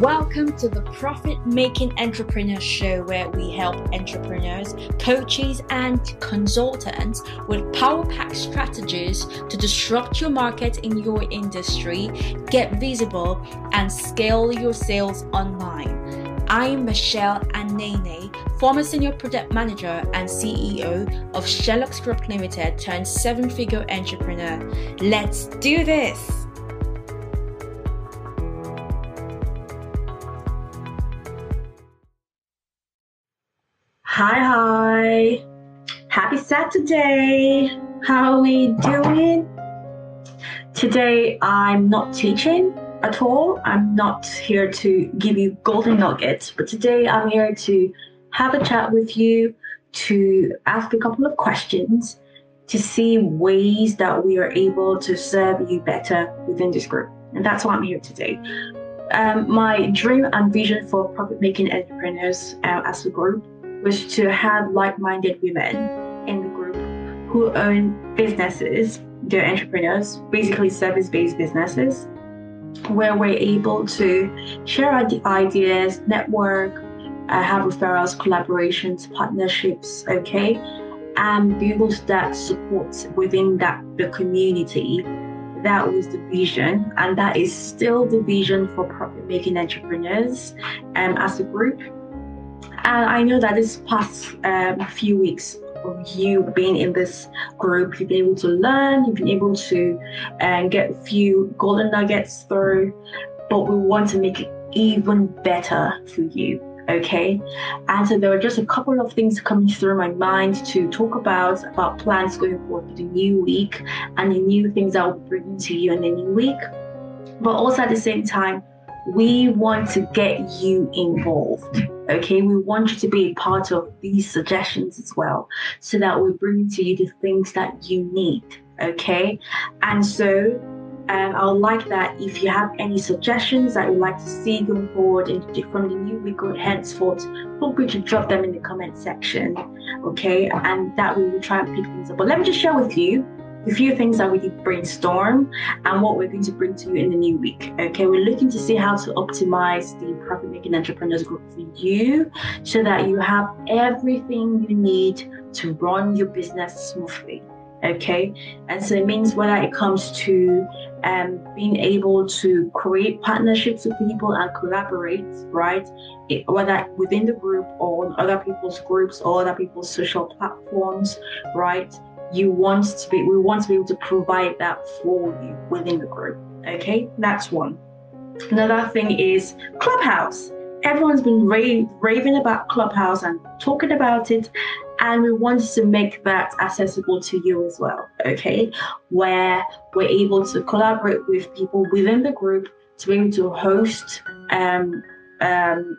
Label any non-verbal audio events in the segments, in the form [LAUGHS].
Welcome to the Profit Making Entrepreneur Show, where we help entrepreneurs, coaches, and consultants with power pack strategies to disrupt your market in your industry, get visible, and scale your sales online. I'm Michelle Anene, former senior product manager and CEO of Sherlock's Group Limited, turned seven figure entrepreneur. Let's do this! Hi, hi. Happy Saturday. How are we doing? Today, I'm not teaching at all. I'm not here to give you golden nuggets, but today I'm here to have a chat with you, to ask a couple of questions, to see ways that we are able to serve you better within this group. And that's why I'm here today. Um, my dream and vision for profit making entrepreneurs uh, as a group was to have like-minded women in the group who own businesses, they're entrepreneurs, basically service-based businesses, where we're able to share our ideas, network, uh, have referrals, collaborations, partnerships, okay, and build that support within that the community. That was the vision, and that is still the vision for profit-making entrepreneurs um, as a group and I know that this past um, few weeks of you being in this group, you've been able to learn, you've been able to uh, get a few golden nuggets through, but we want to make it even better for you. Okay, and so there were just a couple of things coming through my mind to talk about about plans going forward for the new week and the new things I will bring to you in the new week. But also at the same time, we want to get you involved. Okay, we want you to be a part of these suggestions as well, so that we bring to you the things that you need. Okay, and so um, I would like that if you have any suggestions that you'd like to see going forward in, from the new week or henceforth, feel free to drop them in the comment section. Okay, and that we will try and pick things up. But let me just share with you a few things that we did brainstorm and what we're going to bring to you in the new week. Okay, we're looking to see how to optimize the profit making entrepreneurs group for you so that you have everything you need to run your business smoothly. Okay, and so it means whether it comes to um, being able to create partnerships with people and collaborate, right? It, whether within the group or on other people's groups or other people's social platforms, right? You want to be we want to be able to provide that for you within the group okay? That's one. Another thing is clubhouse. Everyone's been rave, raving about clubhouse and talking about it and we wanted to make that accessible to you as well okay? Where we're able to collaborate with people within the group to be able to host um, um,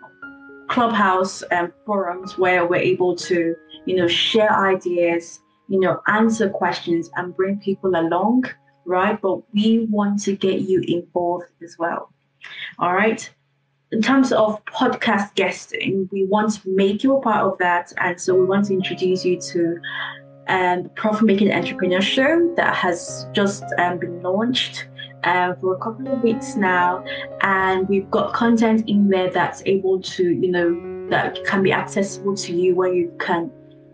clubhouse um, forums where we're able to you know share ideas you know, answer questions and bring people along, right? But we want to get you involved as well. All right. In terms of podcast guesting, we want to make you a part of that. And so we want to introduce you to um, Profit Making Entrepreneur Show that has just um, been launched uh, for a couple of weeks now. And we've got content in there that's able to, you know, that can be accessible to you where you can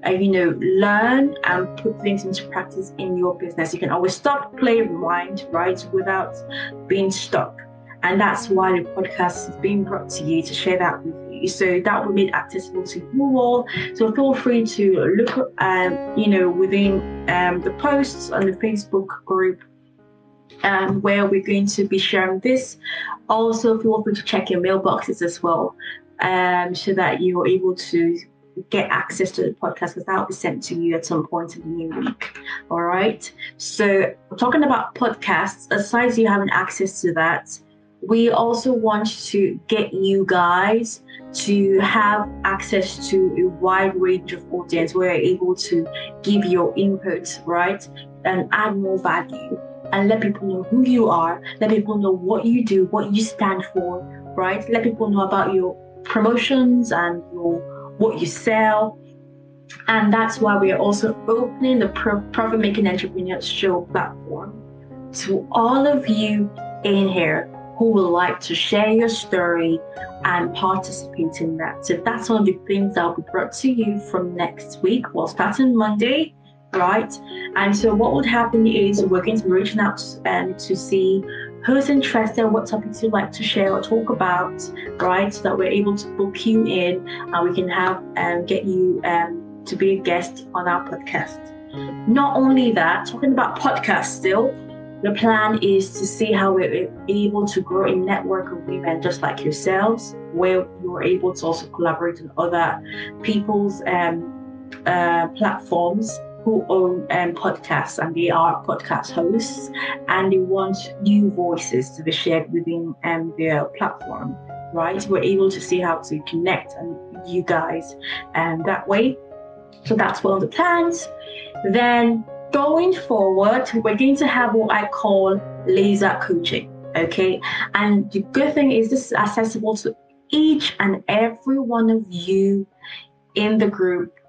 you know, learn and put things into practice in your business. You can always stop, play, rewind, right, without being stuck. And that's why the podcast is being brought to you to share that with you. So that will be accessible to you all. So feel free to look, um, you know, within um, the posts on the Facebook group um, where we're going to be sharing this. Also, feel free to check your mailboxes as well um, so that you're able to get access to the podcast because that will be sent to you at some point in the new week. All right. So, talking about podcasts, aside you having access to that, we also want to get you guys to have access to a wide range of audience where you're able to give your input, right? And add more value and let people know who you are, let people know what you do, what you stand for, right? Let people know about your promotions and your what you sell. And that's why we are also opening the Profit Making Entrepreneurs Show platform to all of you in here who would like to share your story and participate in that. So that's one of the things that will be brought to you from next week. Well, starting Monday, right? And so what would happen is we're going to be reaching out um, to see who's interested, what topics you'd like to share or talk about, right? So that we're able to book you in and we can have um, get you um, to be a guest on our podcast. Not only that, talking about podcasts still, the plan is to see how we're able to grow a network of women just like yourselves, where you're able to also collaborate on other people's um, uh, platforms own um, podcasts and they are podcast hosts and they want new voices to be shared within um, their platform, right? We're able to see how to connect and you guys and um, that way. So that's one of the plans. Then going forward, we're going to have what I call laser coaching. Okay. And the good thing is this is accessible to each and every one of you in the group,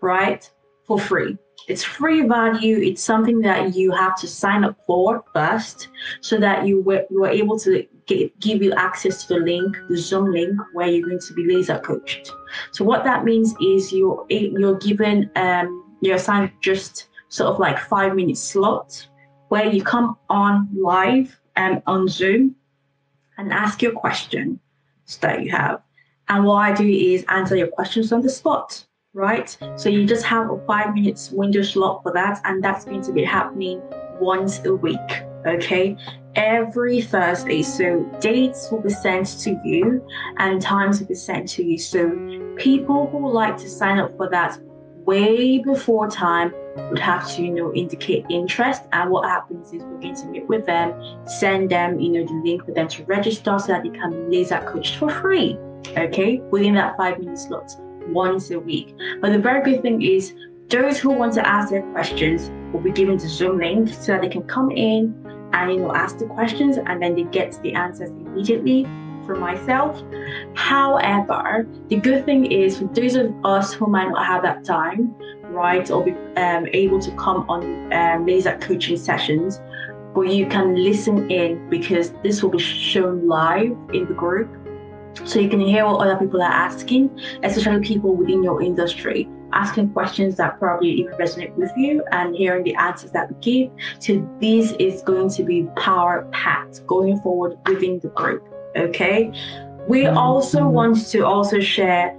right? For free. It's free value. It's something that you have to sign up for first so that you were, you are able to get, give you access to the link, the Zoom link, where you're going to be laser coached. So what that means is you're, you're given, um, you're assigned just sort of like five minute slot where you come on live and um, on Zoom and ask your questions that you have. And what I do is answer your questions on the spot, right? So you just have a five minutes window slot for that, and that's going to be happening once a week, okay? Every Thursday. So dates will be sent to you and times will be sent to you. So people who like to sign up for that way before time would have to, you know, indicate interest. And what happens is we're going to meet with them, send them, you know, the link for them to register so that they can be laser coached for free. Okay, within that five minute slot, once a week. But the very good thing is those who want to ask their questions will be given the Zoom link so that they can come in and you know ask the questions and then they get the answers immediately for myself. However, the good thing is for those of us who might not have that time, right, or be um, able to come on um, laser coaching sessions, where you can listen in because this will be shown live in the group. So you can hear what other people are asking, especially people within your industry, asking questions that probably even resonate with you and hearing the answers that we give. So this is going to be power packed going forward within the group. Okay. We mm-hmm. also want to also share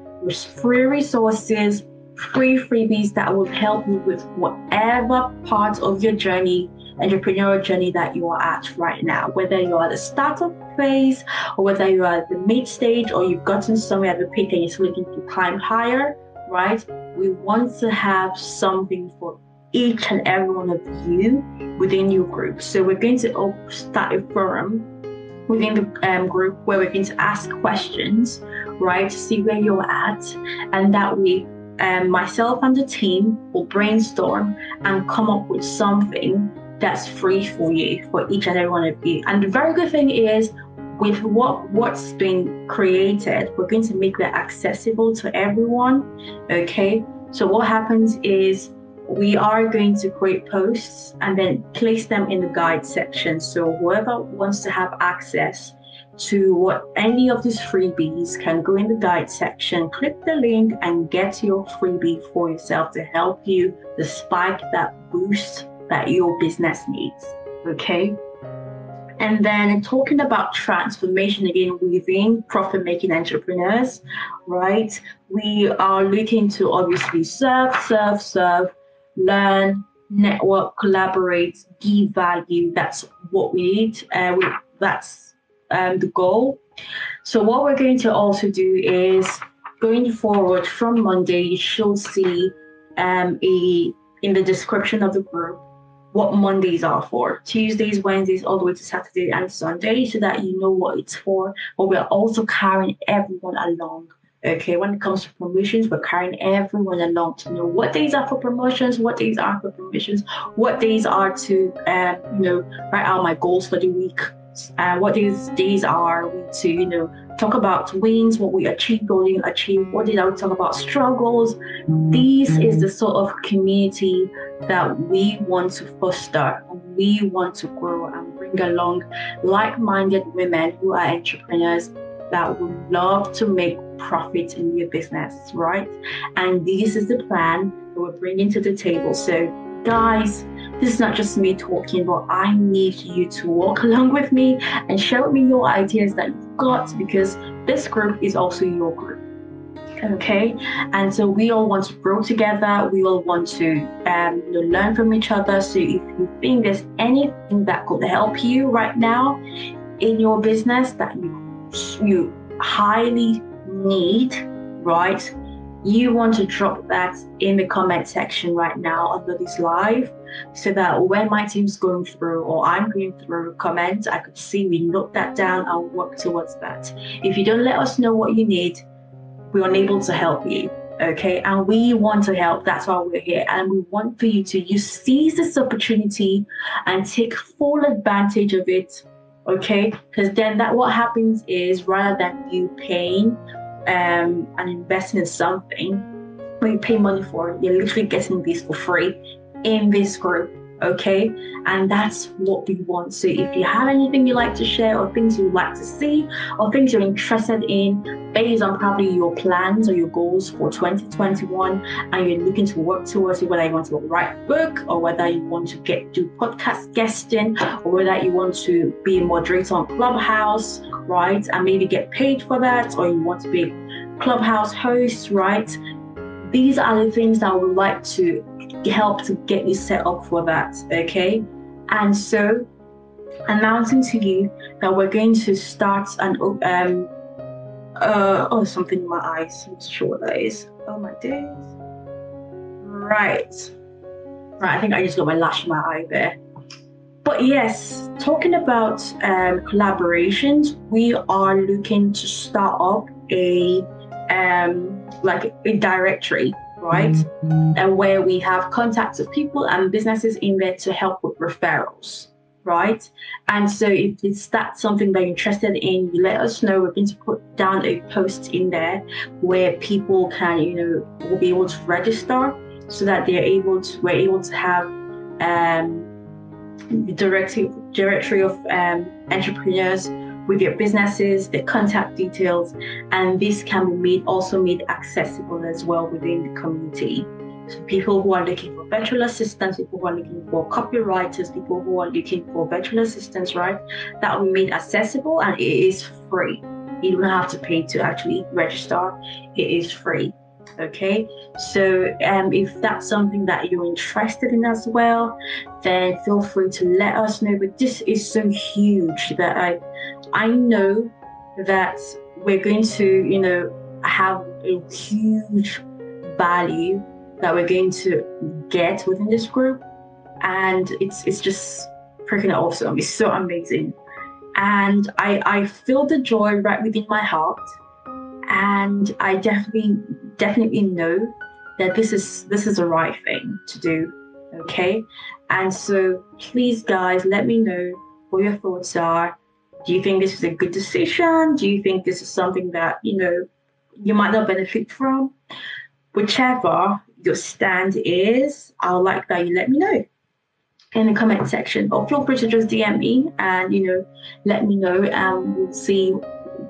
free resources, free freebies that will help you with whatever part of your journey, entrepreneurial journey that you are at right now, whether you're at the startup phase or whether you're at the mid stage or you've gotten somewhere at the peak and you're looking to climb higher, right? We want to have something for each and every one of you within your group. So we're going to start a forum within the um, group where we're going to ask questions, right, to see where you're at. And that way, um, myself and the team will brainstorm and come up with something that's free for you, for each and every one of you. And the very good thing is, with what what's been created, we're going to make that accessible to everyone. Okay. So what happens is we are going to create posts and then place them in the guide section. So whoever wants to have access to what any of these freebies can go in the guide section, click the link and get your freebie for yourself to help you the spike that boost that your business needs. Okay. And then talking about transformation again within profit making entrepreneurs, right? We are looking to obviously serve, serve, serve learn, network, collaborate, give value. That's what we need. Uh, we, that's um, the goal. So what we're going to also do is going forward from Monday, you should see um, a in the description of the group what Mondays are for. Tuesdays, Wednesdays, all the way to Saturday and Sunday, so that you know what it's for. But we're also carrying everyone along Okay, when it comes to promotions, we're carrying everyone along to know what days are for promotions, what days are for promotions, what days are to, um, you know, write out my goals for the week, uh, what these days are we to, you know, talk about wins, what we achieved, what we didn't achieve, what did I talk about struggles. This is the sort of community that we want to foster we want to grow and bring along like-minded women who are entrepreneurs that would love to make profit in your business, right? And this is the plan that we're bringing to the table. So, guys, this is not just me talking, but I need you to walk [LAUGHS] along with me and share with me your ideas that got because this group is also your group. Okay, and so we all want to grow together. We all want to um, you know, learn from each other. So if you think there's anything that could help you right now in your business that you you highly need, right? You want to drop that in the comment section right now under this live so that when my team's going through or I'm going through comments, I could see we note that down and work towards that. If you don't let us know what you need, we're unable to help you. Okay, and we want to help. That's why we're here. And we want for you to you seize this opportunity and take full advantage of it okay because then that what happens is rather than you paying um and investing in something when you pay money for it you're literally getting this for free in this group okay? And that's what we want. So if you have anything you like to share or things you'd like to see or things you're interested in based on probably your plans or your goals for 2021 and you're looking to work towards it, whether you want to write a book or whether you want to get do podcast guesting or whether you want to be a moderator on Clubhouse, right? And maybe get paid for that or you want to be a Clubhouse host, right? These are the things that I would like to help to get you set up for that. Okay. And so announcing to you that we're going to start an um uh oh something in my eyes. I'm not sure what that is. Oh my days. Right. Right, I think I just got my lash in my eye there. But yes, talking about um, collaborations, we are looking to start up a um, like a directory right? Mm-hmm. And where we have contacts of people and businesses in there to help with referrals, right? And so if it's that something that you're interested in, you let us know. We're going to put down a post in there where people can, you know, will be able to register so that they're able to, we're able to have um, the directory, directory of um, entrepreneurs with your businesses, the contact details, and this can be made also made accessible as well within the community. So people who are looking for virtual assistants, people who are looking for copywriters, people who are looking for virtual assistants, right? That will be made accessible and it is free. You don't have to pay to actually register. It is free. Okay, so um, if that's something that you're interested in as well, then feel free to let us know. But this is so huge that I, I know that we're going to, you know, have a huge value that we're going to get within this group, and it's it's just freaking awesome. It's so amazing, and I I feel the joy right within my heart and I definitely definitely know that this is this is the right thing to do. Okay, and so please, guys, let me know what your thoughts are. Do you think this is a good decision? Do you think this is something that you know you might not benefit from? Whichever your stand is, I would like that you let me know in the comment section or feel free to just DM me and you know let me know and we'll see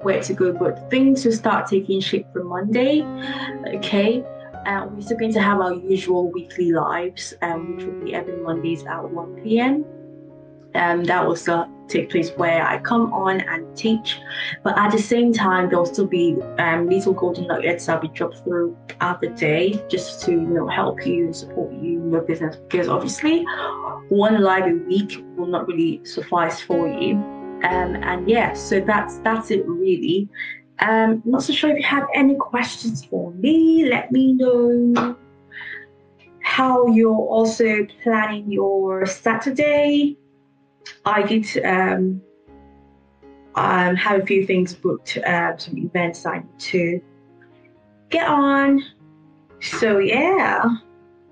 where to go, but things will start taking shape from Monday. Okay. Uh, we're still going to have our usual weekly lives, um, which will be every Mondays at 1 p.m. Um, that will still take place where I come on and teach, but at the same time there'll still be um, little golden nuggets that'll be dropped throughout the day just to you know help you and support you in your business because obviously one live a week will not really suffice for you. Um, and yeah, so that's that's it really. Um, not so sure if you have any questions for me. Let me know how you're also planning your Saturday. I did um, um, have a few things booked, uh, some events I need to get on. So yeah,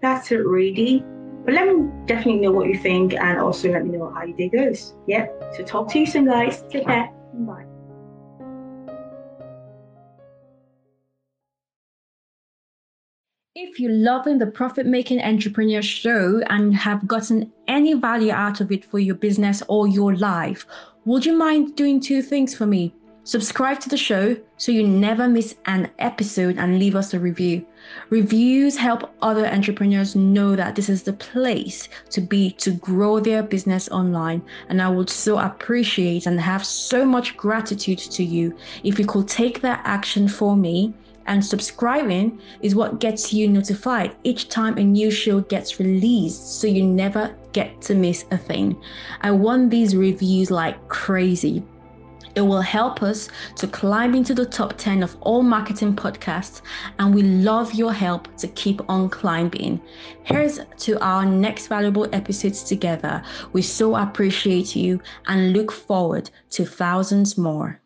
that's it really. But let me definitely know what you think and also let me know how your day goes. Yep. So talk to you soon, guys. Take care. Bye. If you're loving the Profit Making Entrepreneur Show and have gotten any value out of it for your business or your life, would you mind doing two things for me? Subscribe to the show so you never miss an episode and leave us a review. Reviews help other entrepreneurs know that this is the place to be to grow their business online. And I would so appreciate and have so much gratitude to you if you could take that action for me. And subscribing is what gets you notified each time a new show gets released so you never get to miss a thing. I want these reviews like crazy it will help us to climb into the top 10 of all marketing podcasts, and we love your help to keep on climbing. Here's to our next valuable episodes together. We so appreciate you and look forward to thousands more.